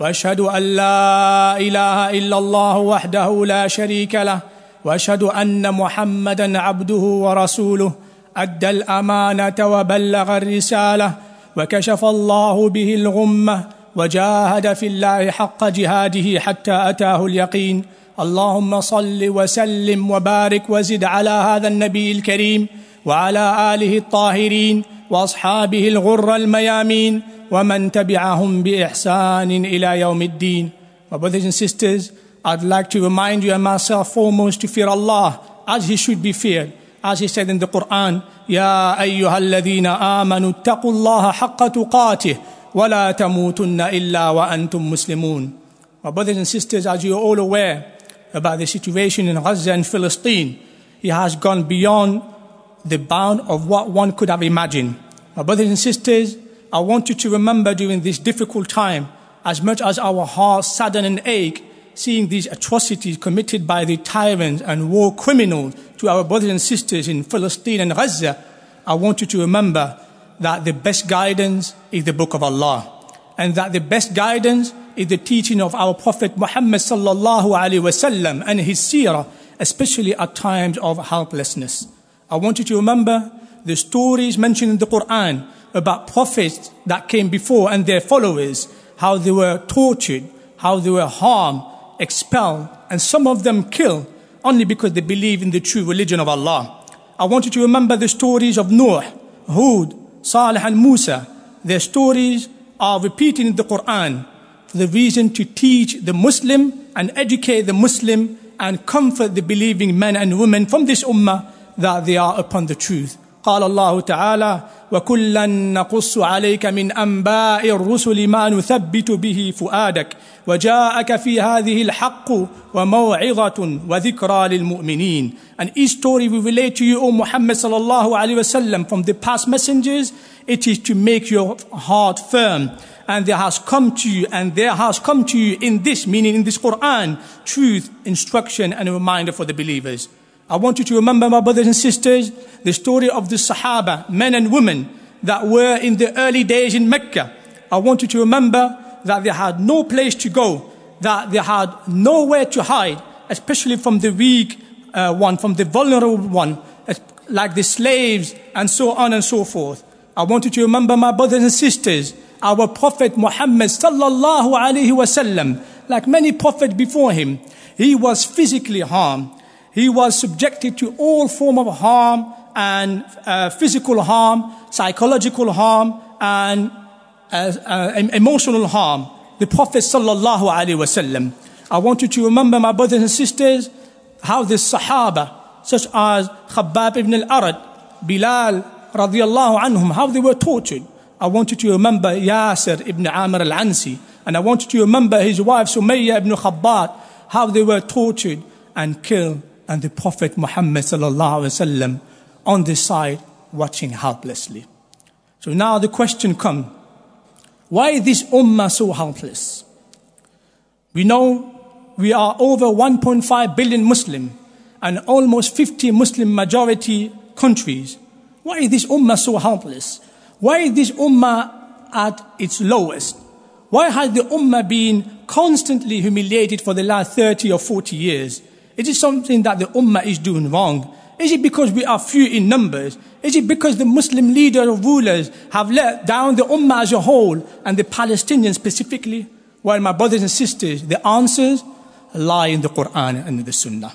وأشهد أن لا إله إلا الله وحده لا شريك له وأشهد أن محمدا عبده ورسوله أدى الأمانة وبلغ الرسالة وكشف الله به الغمة وجاهد في الله حق جهاده حتى أتاه اليقين. اللهم صل وسلم وبارك وزد على هذا النبي الكريم وعلى آله الطاهرين وأصحابه الغر الميامين ومن تبعهم بإحسان إلى يوم الدين My brothers and sisters, I'd like to remind you and myself foremost to fear Allah as He should be feared. As He said in the Quran, يا أيها الذين آمنوا اتقوا الله حق تقاته ولا تموتن إلا وأنتم مسلمون My brothers and sisters, as you are all aware about the situation in Gaza and Palestine, it has gone beyond the bound of what one could have imagined. My brothers and sisters, I want you to remember during this difficult time, as much as our hearts sadden and ache, seeing these atrocities committed by the tyrants and war criminals to our brothers and sisters in Palestine and Gaza, I want you to remember that the best guidance is the book of Allah. And that the best guidance is the teaching of our Prophet Muhammad sallallahu alaihi wasallam and his seerah, especially at times of helplessness. I want you to remember the stories mentioned in the Quran about prophets that came before and their followers, how they were tortured, how they were harmed, expelled, and some of them killed only because they believe in the true religion of Allah. I want you to remember the stories of Noah, Hud, Salih, and Musa. Their stories are repeated in the Quran for the reason to teach the Muslim and educate the Muslim and comfort the believing men and women from this ummah that they are upon the truth. قال الله تعالى وكلا نقص عليك من انباء الرسل ما نثبت به فؤادك وجاءك في هذه الحق وموعظه وذكرى للمؤمنين and each story we relate to you O Muhammad الله عليه وسلم from the past messengers it is to make your heart firm and there has come to you and there has come to you in this meaning in this Quran truth instruction and a reminder for the believers I want you to remember, my brothers and sisters, the story of the Sahaba, men and women that were in the early days in Mecca. I want you to remember that they had no place to go, that they had nowhere to hide, especially from the weak uh, one, from the vulnerable one, like the slaves and so on and so forth. I want you to remember, my brothers and sisters, our Prophet Muhammad sallallahu alaihi wasallam, like many prophets before him, he was physically harmed he was subjected to all form of harm and uh, physical harm, psychological harm, and uh, uh, emotional harm. The Prophet sallallahu alaihi wasallam. I want you to remember, my brothers and sisters, how the Sahaba, such as Khabbab ibn al-Arad, Bilal radiallahu anhum, how they were tortured. I want you to remember Yasir ibn Amr al-Ansi, and I want you to remember his wife Sumayya ibn Khabbat, how they were tortured and killed and the Prophet Muhammad sallallahu on the side watching helplessly. So now the question comes, why is this ummah so helpless? We know we are over 1.5 billion Muslim and almost 50 Muslim majority countries. Why is this ummah so helpless? Why is this ummah at its lowest? Why has the ummah been constantly humiliated for the last 30 or 40 years? Is it something that the ummah is doing wrong? Is it because we are few in numbers? Is it because the Muslim leaders or rulers have let down the ummah as a whole and the Palestinians specifically? Well, my brothers and sisters, the answers lie in the Quran and the Sunnah.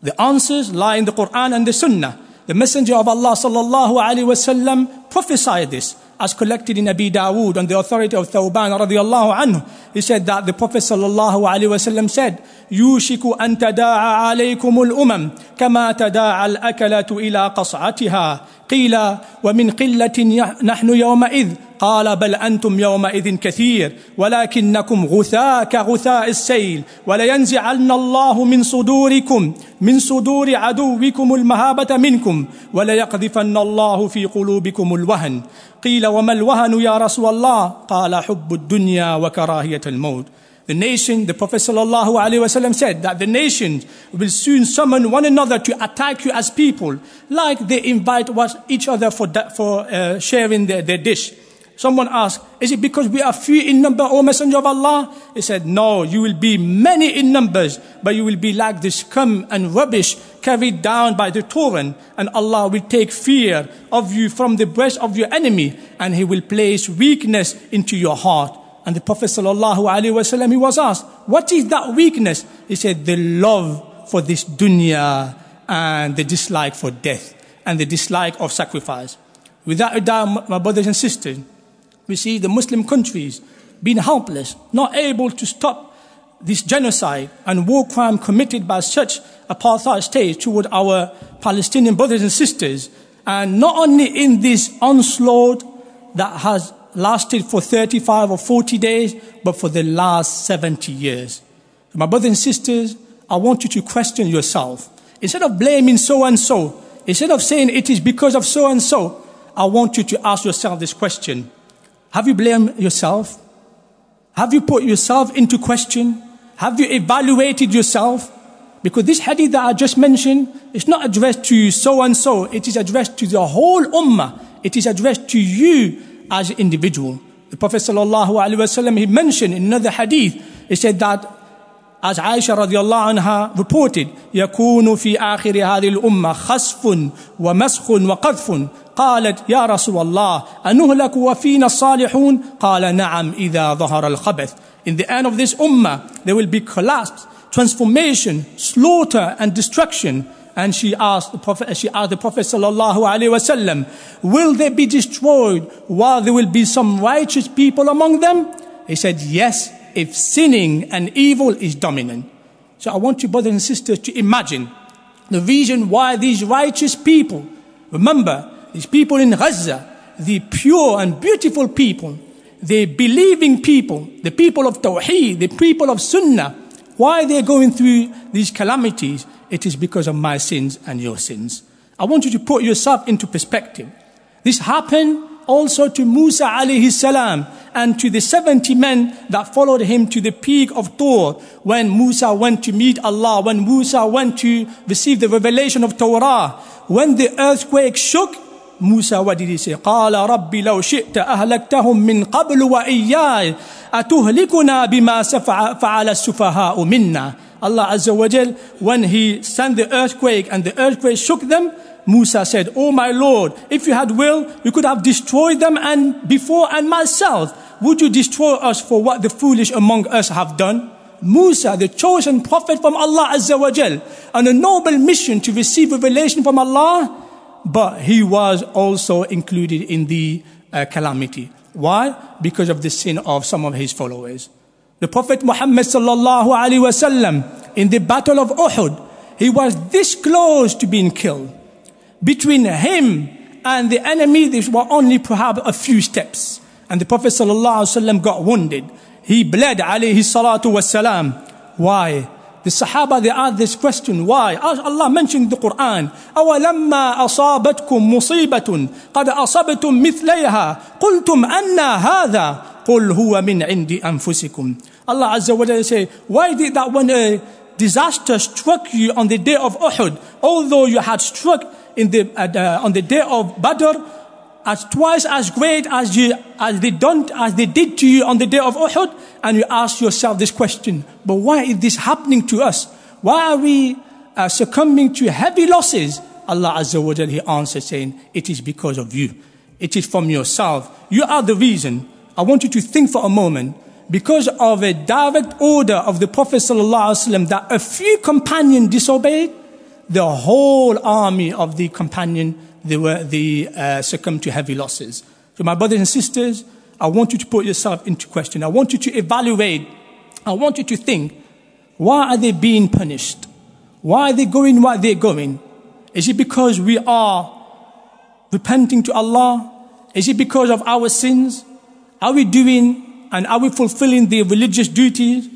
The answers lie in the Quran and the Sunnah. The Messenger of Allah sallallahu alaihi wasallam prophesied this as collected in Abi Dawood on the authority of Thawban radiallahu anhu. He said that the Prophet sallallahu alaihi wasallam said, يوشك أن تداعى عليكم الأمم كما تداعى الأكلة إلى قصعتها قيل ومن قلة نحن يومئذ قال بل أنتم يومئذ كثير ولكنكم غثاء كغثاء السيل ولينزعن الله من صدوركم من صدور عدوكم المهابة منكم وليقذفن الله في قلوبكم الوهن قيل وما الوهن يا رسول الله قال حب الدنيا وكراهية الموت The nation, the Prophet wasallam said that the nations will soon summon one another to attack you as people, like they invite each other for, for uh, sharing their, their dish. Someone asked, is it because we are few in number, O Messenger of Allah? He said, no, you will be many in numbers, but you will be like the scum and rubbish carried down by the torrent, and Allah will take fear of you from the breast of your enemy, and He will place weakness into your heart. And the Prophet ﷺ, he was asked, what is that weakness? He said, the love for this dunya and the dislike for death and the dislike of sacrifice. Without a doubt, my brothers and sisters, we see the Muslim countries being helpless, not able to stop this genocide and war crime committed by such apartheid state toward our Palestinian brothers and sisters. And not only in this onslaught that has lasted for 35 or 40 days, but for the last 70 years. My brothers and sisters, I want you to question yourself. Instead of blaming so and so, instead of saying it is because of so and so, I want you to ask yourself this question. Have you blamed yourself? Have you put yourself into question? Have you evaluated yourself? Because this hadith that I just mentioned is not addressed to so and so. It is addressed to the whole ummah. It is addressed to you as an individual. The Prophet wasallam he mentioned in another hadith. He said that as Aisha radiallahu anha reported, يكون في آخر هذه الأمة خسف ومسخ وقذف قالت يا رسول الله أنهلك وفينا الصالحون قال نعم إذا ظهر الخبث In the end of this ummah, there will be collapse, transformation, slaughter and destruction and she asked the Prophet, she asked the Prophet sallallahu alaihi wasallam, will they be destroyed while there will be some righteous people among them? He said, yes, if sinning and evil is dominant. So I want you brothers and sisters to imagine the reason why these righteous people, remember, these people in Gaza, the pure and beautiful people, the believing people, the people of Tawheed, the people of Sunnah, why they're going through these calamities it is because of my sins and your sins. I want you to put yourself into perspective. This happened also to Musa alayhi salam and to the 70 men that followed him to the peak of Tur when Musa went to meet Allah, when Musa went to receive the revelation of Torah, when the earthquake shook, Musa, what did he say? قال رب لو شئت أهلكتهم من قبل وإياي أتهلكنا بما فعل السفهاء منا Allah Azza wa Jal, when He sent the earthquake and the earthquake shook them, Musa said, Oh my Lord, if you had will, you could have destroyed them and before and myself. Would you destroy us for what the foolish among us have done? Musa, the chosen prophet from Allah Azza wa Jal, on a noble mission to receive revelation from Allah, but he was also included in the uh, calamity. Why? Because of the sin of some of his followers. The Prophet Muhammad sallallahu alaihi wasallam in the battle of Uhud, he was this close to being killed. Between him and the enemy, there were only perhaps a few steps. And the Prophet sallallahu alaihi wasallam got wounded. He bled alayhi salatu wasalam. Why? The Sahaba, they asked this question, why? Allah mentioned in the Quran, أَوَلَمَّا أَصَابَتْكُم مُصِيبَةٌ قَدْ أَصَبْتُم مِثْلَيْهَا قُلْتُمْ أَنَّا هَذَا قُلْ هُوَ مِنْ عِنْدِ أَنفُسِكُمْ Allah Azza wa Jalla say, why did that when a disaster struck you on the day of Uhud, although you had struck in the, uh, on the day of Badr, as twice as great as you, as they don't, as they did to you on the day of Uhud, and you ask yourself this question, but why is this happening to us? Why are we uh, succumbing to heavy losses? Allah Azza wa Jalla, He answers saying, it is because of you. It is from yourself. You are the reason. I want you to think for a moment because of a direct order of the Prophet ﷺ that a few companions disobeyed, the whole army of the companion they were they uh, succumbed to heavy losses. So, my brothers and sisters, I want you to put yourself into question. I want you to evaluate. I want you to think: Why are they being punished? Why are they going where they're going? Is it because we are repenting to Allah? Is it because of our sins? Are we doing and are we fulfilling the religious duties?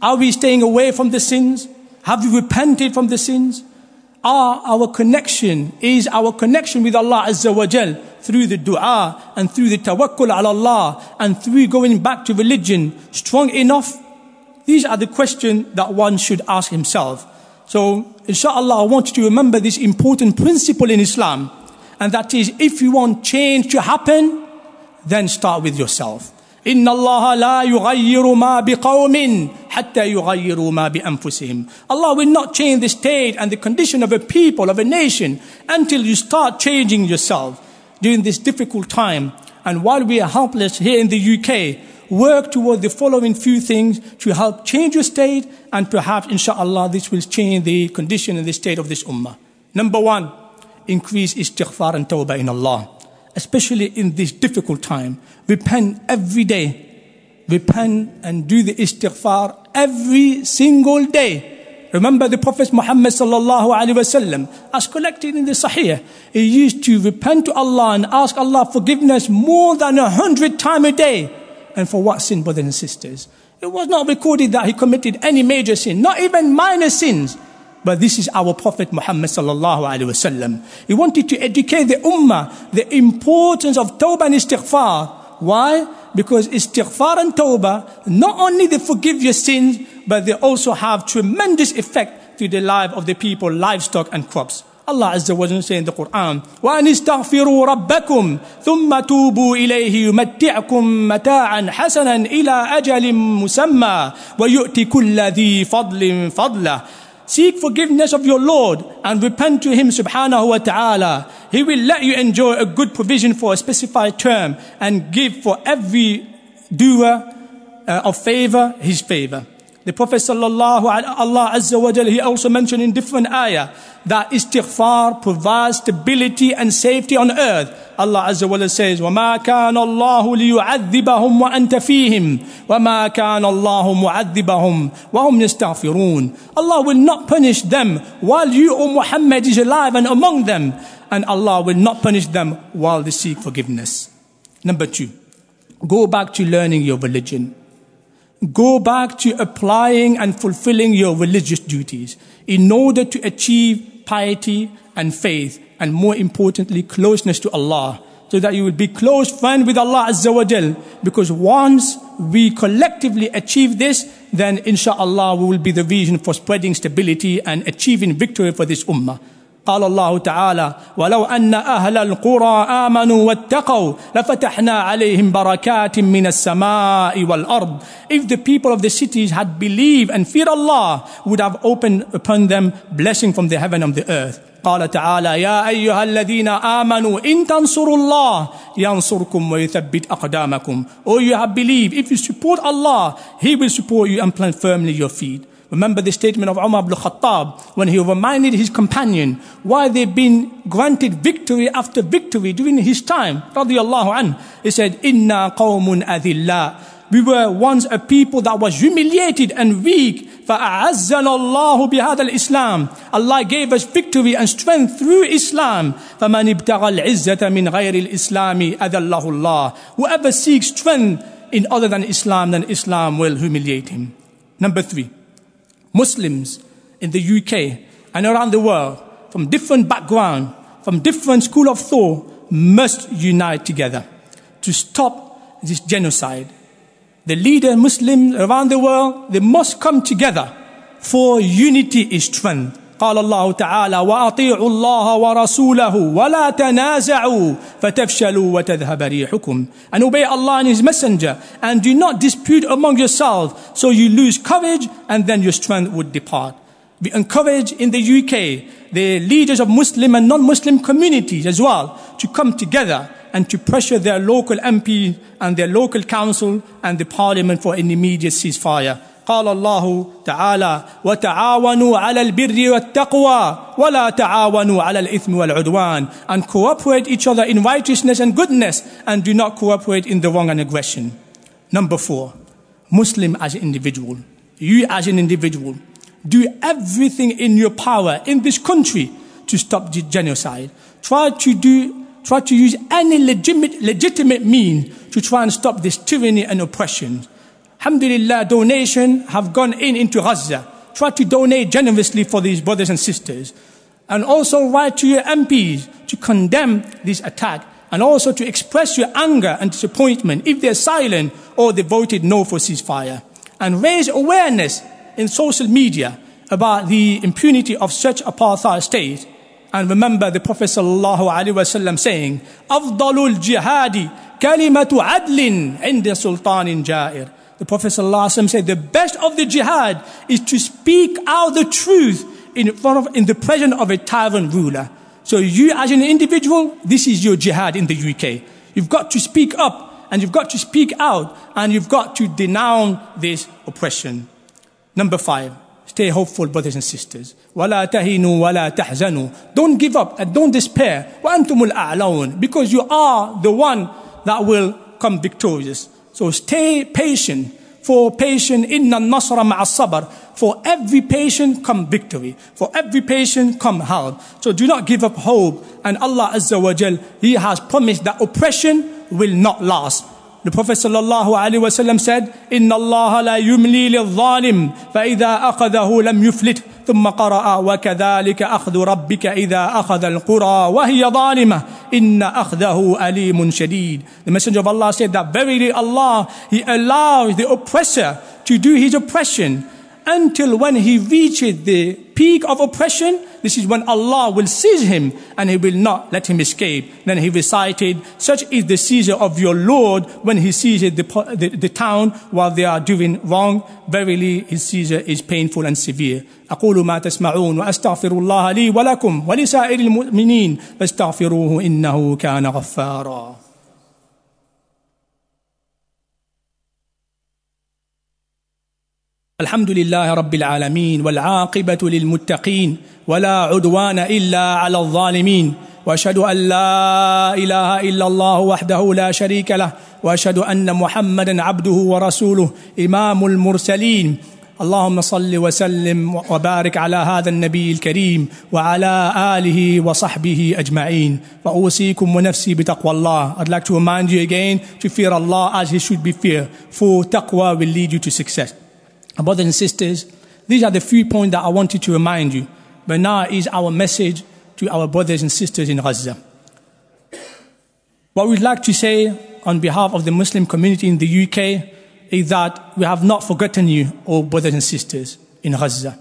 Are we staying away from the sins? Have we repented from the sins? Are our connection, is our connection with Allah Azza wa Jal through the dua and through the tawakkul ala Allah and through going back to religion strong enough? These are the questions that one should ask himself. So, inshallah, I want you to remember this important principle in Islam. And that is, if you want change to happen, then start with yourself. إن الله لا يغير ما بقوم حتى يغيروا ما بأنفسهم. Allah will not change the state and the condition of a people, of a nation, until you start changing yourself during this difficult time. And while we are helpless here in the UK, work toward the following few things to help change your state and perhaps, inshallah, this will change the condition and the state of this ummah. Number one, increase istighfar and tawbah in Allah especially in this difficult time. Repent every day. Repent and do the istighfar every single day. Remember the Prophet Muhammad sallallahu alaihi wasallam, as collected in the Sahih, he used to repent to Allah and ask Allah forgiveness more than a hundred times a day. And for what sin, brothers and sisters? It was not recorded that he committed any major sin, not even minor sins. But this is our Prophet Muhammad sallallahu alaihi wasallam. He wanted to educate the ummah the importance of tawbah and istighfar. Why? Because istighfar and tawbah not only they forgive your sins, but they also have tremendous effect to the life of the people, livestock and crops. Allah Azza wa Jalla say in the Quran, وَأَنِ اسْتَغْفِرُوا رَبَّكُمْ ثُمَّ تُوبُوا إِلَيْهِ يُمَتِّعْكُمْ مَتَاعًا حَسَنًا إِلَى أَجَلٍ مُسَمَّى وَيُؤْتِ كُلَّ ذِي فَضْلٍ فَضْلَهُ Seek forgiveness of your Lord and repent to Him subhanahu wa ta'ala. He will let you enjoy a good provision for a specified term and give for every doer uh, of favor his favor. The Prophet sallallahu Allah Azza wa Jal, he also mentioned in different ayah that istighfar provides stability and safety on earth. Allah Azza wa Jal says, وَمَا كَانَ اللَّهُ لِيُعَذِّبَهُمْ وَأَنْتَ فِيهِمْ وَمَا كَانَ اللَّهُ مُعَذِّبَهُمْ وَهُمْ يَسْتَغْفِرُونَ Allah will not punish them while you, O Muhammad, is alive and among them. And Allah will not punish them while they seek forgiveness. Number two, go back to learning your religion. Go back to applying and fulfilling your religious duties in order to achieve piety and faith and more importantly closeness to Allah so that you will be close friend with Allah Azza wa Jal. Because once we collectively achieve this then inshallah we will be the vision for spreading stability and achieving victory for this ummah قال الله تعالى ولو ان أهل القرى امنوا واتقوا لفتحنا عليهم بركات من السماء والارض if the people of the cities had believed and feared Allah would have opened upon them blessing from the heaven and the earth قال تعالى يا ايها الذين امنوا ان تنصروا الله ينصركم ويثبت اقدامكم or you have believed if you support Allah he will support you and plant firmly your feet Remember the statement of Umar ibn Khattab when he reminded his companion why they've been granted victory after victory during his time. Radiallahu anh. He said, Inna qawmun adillah. We were once a people that was humiliated and weak. فَأَعَزَّنَ اللَّهُ بِهَذَا الْإِسْلَامِ Allah gave us victory and strength through Islam. فَمَنِ ابْتَغَى الْعِزَّةَ مِنْ غَيْرِ الْإِسْلَامِ أَذَلَّهُ اللَّهُ Whoever seeks strength in other than Islam, then Islam will humiliate him. Number three. Muslims in the UK and around the world from different background, from different school of thought must unite together to stop this genocide. The leader Muslims around the world, they must come together for unity is strength. قال الله تعالى واطيعوا الله ورسوله ولا تنازعوا فتفشلوا وتذهب ريحكم and obey Allah and his messenger and do not dispute among yourselves so you lose courage and then your strength would depart we encourage in the UK the leaders of Muslim and non-Muslim communities as well to come together and to pressure their local MP and their local council and the parliament for an immediate ceasefire قال الله تعالى وتعاونوا على البر والتقوى ولا تعاونوا على الإثم والعدوان and cooperate each other in righteousness and goodness and do not cooperate in the wrong and aggression number four Muslim as an individual you as an individual do everything in your power in this country to stop the genocide try to do try to use any legitimate, legitimate means to try and stop this tyranny and oppression. Alhamdulillah, donation have gone in into Gaza. Try to donate generously for these brothers and sisters. And also write to your MPs to condemn this attack and also to express your anger and disappointment if they're silent or they voted no for ceasefire. And raise awareness in social media about the impunity of such apartheid state. And remember the Prophet sallallahu alaihi wasallam saying, "Afdalul jihadi kalimatu adlin inda sultanin jair." The Prophet sallallahu alaihi wasallam said, "The best of the jihad is to speak out the truth in front of, in the presence of a tyrant ruler." So you as an individual, this is your jihad in the UK. You've got to speak up and you've got to speak out and you've got to denounce this oppression. Number five, stay hopeful, brothers and sisters. وَلَا تَهِنُوا وَلَا تَحْزَنُوا Don't give up and don't despair. وَأَنْتُمُ الْأَعْلَوْنَ Because you are the one that will come victorious. So stay patient. For patient, inna nasra ma'as For every patient come victory. For every patient come help. So do not give up hope. And Allah Azza wa Jal, He has promised that oppression will not last. The Prophet sallallahu alaihi wasallam said, "Inna Allah la yumli lil-zalim, fa idha aqadahu lam yuflit." ثم قرأ وكذلك أخذ ربك إذا أخذ القرى وهي ظالمة إن أخذه أليم شديد. The Messenger of Allah said that verily Allah He allows the oppressor to do his oppression until when he reaches the peak of oppression, this is when Allah will seize him and he will not let him escape. Then he recited, such is the seizure of your Lord when he seizes the, the, the town while they are doing wrong. Verily his seizure is painful and severe. أقول ما تسمعون وأستغفر الله لي ولكم ولسائر المؤمنين فاستغفروه إنه كان غفارا الحمد لله رب العالمين والعاقبة للمتقين ولا عدوان إلا على الظالمين وأشهد أن لا إله إلا الله وحده لا شريك له وأشهد أن محمدا عبده ورسوله إمام المرسلين. اللهم صل وسلم وبارك على هذا النبي الكريم وعلى آله وصحبه أجمعين. وأوصيكم ونفسي بتقوى الله. I'd like to remind you again to fear Allah as he should be feared for taqwa will lead you to success. Brothers and sisters, these are the few points that I wanted to remind you. But now is our message to our brothers and sisters in Gaza. What we'd like to say on behalf of the Muslim community in the UK is that we have not forgotten you, all brothers and sisters in Gaza.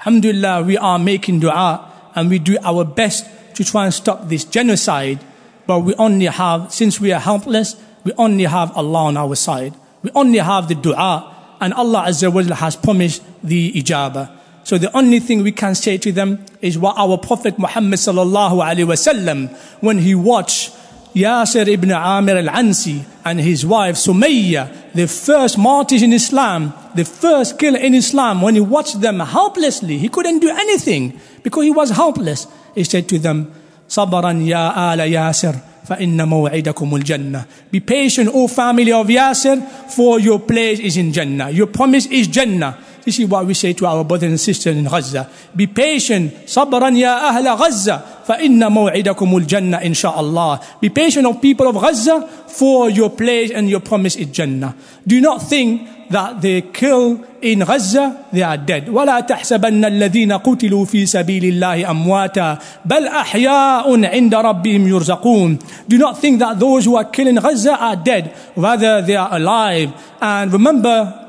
Alhamdulillah, we are making dua and we do our best to try and stop this genocide. But we only have, since we are helpless, we only have Allah on our side. We only have the dua and Allah Azza wa has promised the ijabah. So the only thing we can say to them is what our Prophet Muhammad sallallahu alaihi wasallam, when he watched Yasir ibn Amir al-Ansi and his wife Sumayya, the first martyrs in Islam, the first killer in Islam, when he watched them helplessly, he couldn't do anything because he was helpless. He said to them, Sabran ya ala Yasir, فَإِنَّ مَوْعِدَكُمُ الْجَنَّةِ Be patient, O family of Yasir, for your place is in Jannah. Your promise is Jannah. This is what we say to our brothers and sisters in Gaza. Be patient. صبرا يا أهل غزة فإن موعدكم الجنة إن شاء الله. Be patient of people of Gaza for your place and your promise is Jannah. Do not think that they kill in Gaza, they are dead. ولا تحسبن الذين قتلوا في سبيل الله أمواتا بل أحياء عند ربهم يرزقون. Do not think that those who are killing Gaza are dead. Rather, they are alive. And remember,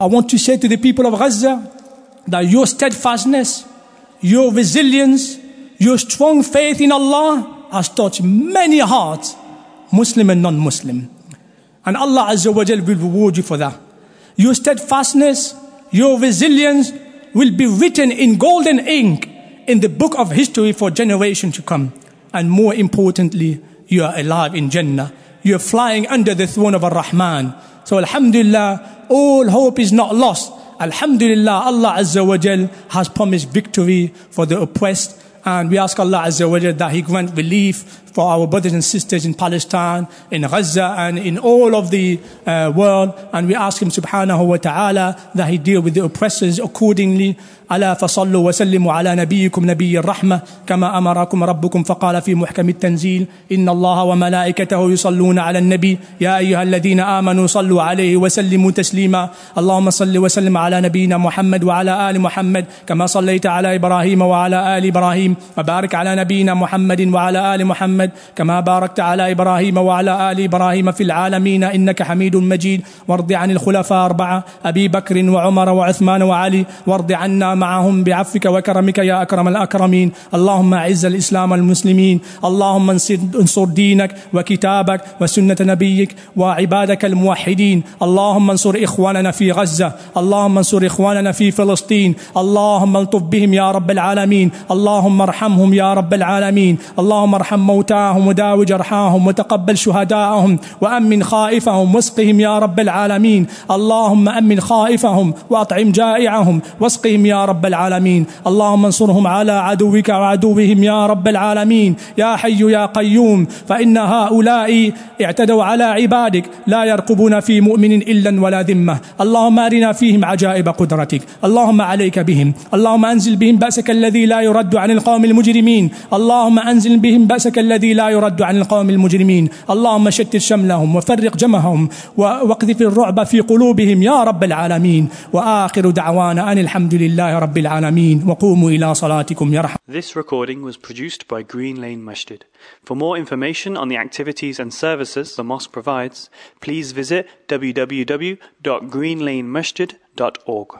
I want to say to the people of Gaza that your steadfastness, your resilience, your strong faith in Allah has touched many hearts, Muslim and non-Muslim. And Allah Azza wa Jal will reward you for that. Your steadfastness, your resilience will be written in golden ink in the book of history for generations to come. And more importantly, you are alive in Jannah. You are flying under the throne of Ar-Rahman. So Alhamdulillah, all hope is not lost. Alhamdulillah, Allah Azza wa Jal has promised victory for the oppressed. And we ask Allah Azza wa Jal that He grant relief for our brothers and sisters in Palestine, in Gaza, and in all of the uh, world. And we ask Him subhanahu wa ta'ala that He deal with the oppressors accordingly. ألا فصلوا وسلموا على نبيكم نبي الرحمة كما أمركم ربكم فقال في محكم التنزيل إن الله وملائكته يصلون على النبي يا أيها الذين آمنوا صلوا عليه وسلموا تسليما اللهم صل وسلم على نبينا محمد وعلى آل محمد كما صليت على إبراهيم وعلى آل إبراهيم وبارك على نبينا محمد وعلى آل محمد كما باركت على إبراهيم وعلى آل إبراهيم في العالمين إنك حميد مجيد. وارض عن الخلفاء أربعة أبي بكر وعمر وعثمان وعلي. وارض عنا معهم بعفوك وكرمك يا أكرم الأكرمين. اللهم أعز الإسلام والمسلمين. اللهم انصر دينك وكتابك وسنة نبيك وعبادك الموحدين. اللهم انصر إخواننا في غزة. اللهم انصر إخواننا في فلسطين. اللهم الطف بهم يا رب العالمين. اللهم ارحمهم يا رب العالمين. اللهم ارحم موتاهم وداوي جرحاهم وتقبل شهداءهم وأمن خائفهم واسقهم يا رب العالمين. اللهم أمن خائفهم وأطعم جائعهم واسقهم يا رب العالمين. اللهم انصرهم على عدوك وعدوهم يا رب العالمين. يا حي يا قيوم فإن هؤلاء اعتدوا على عبادك لا يرقبون في مؤمن إلا ولا ذمة. اللهم أرنا فيهم عجائب قدرتك. اللهم عليك بهم. اللهم أنزل بهم بأسك الذي لا يرد عن القوم المجرمين. اللهم أنزل بهم بأسك الذي لا يرد عن القوم المجرمين اللهم شتت شملهم وفرق جمعهم واقذف الرعب في قلوبهم يا رب العالمين وآخر دعوانا أن الحمد لله رب العالمين وقوموا إلى صلاتكم يرحم This recording was produced by Green Lane Masjid. For more information on the activities and services the mosque provides, please visit www.greenlanemasjid.org.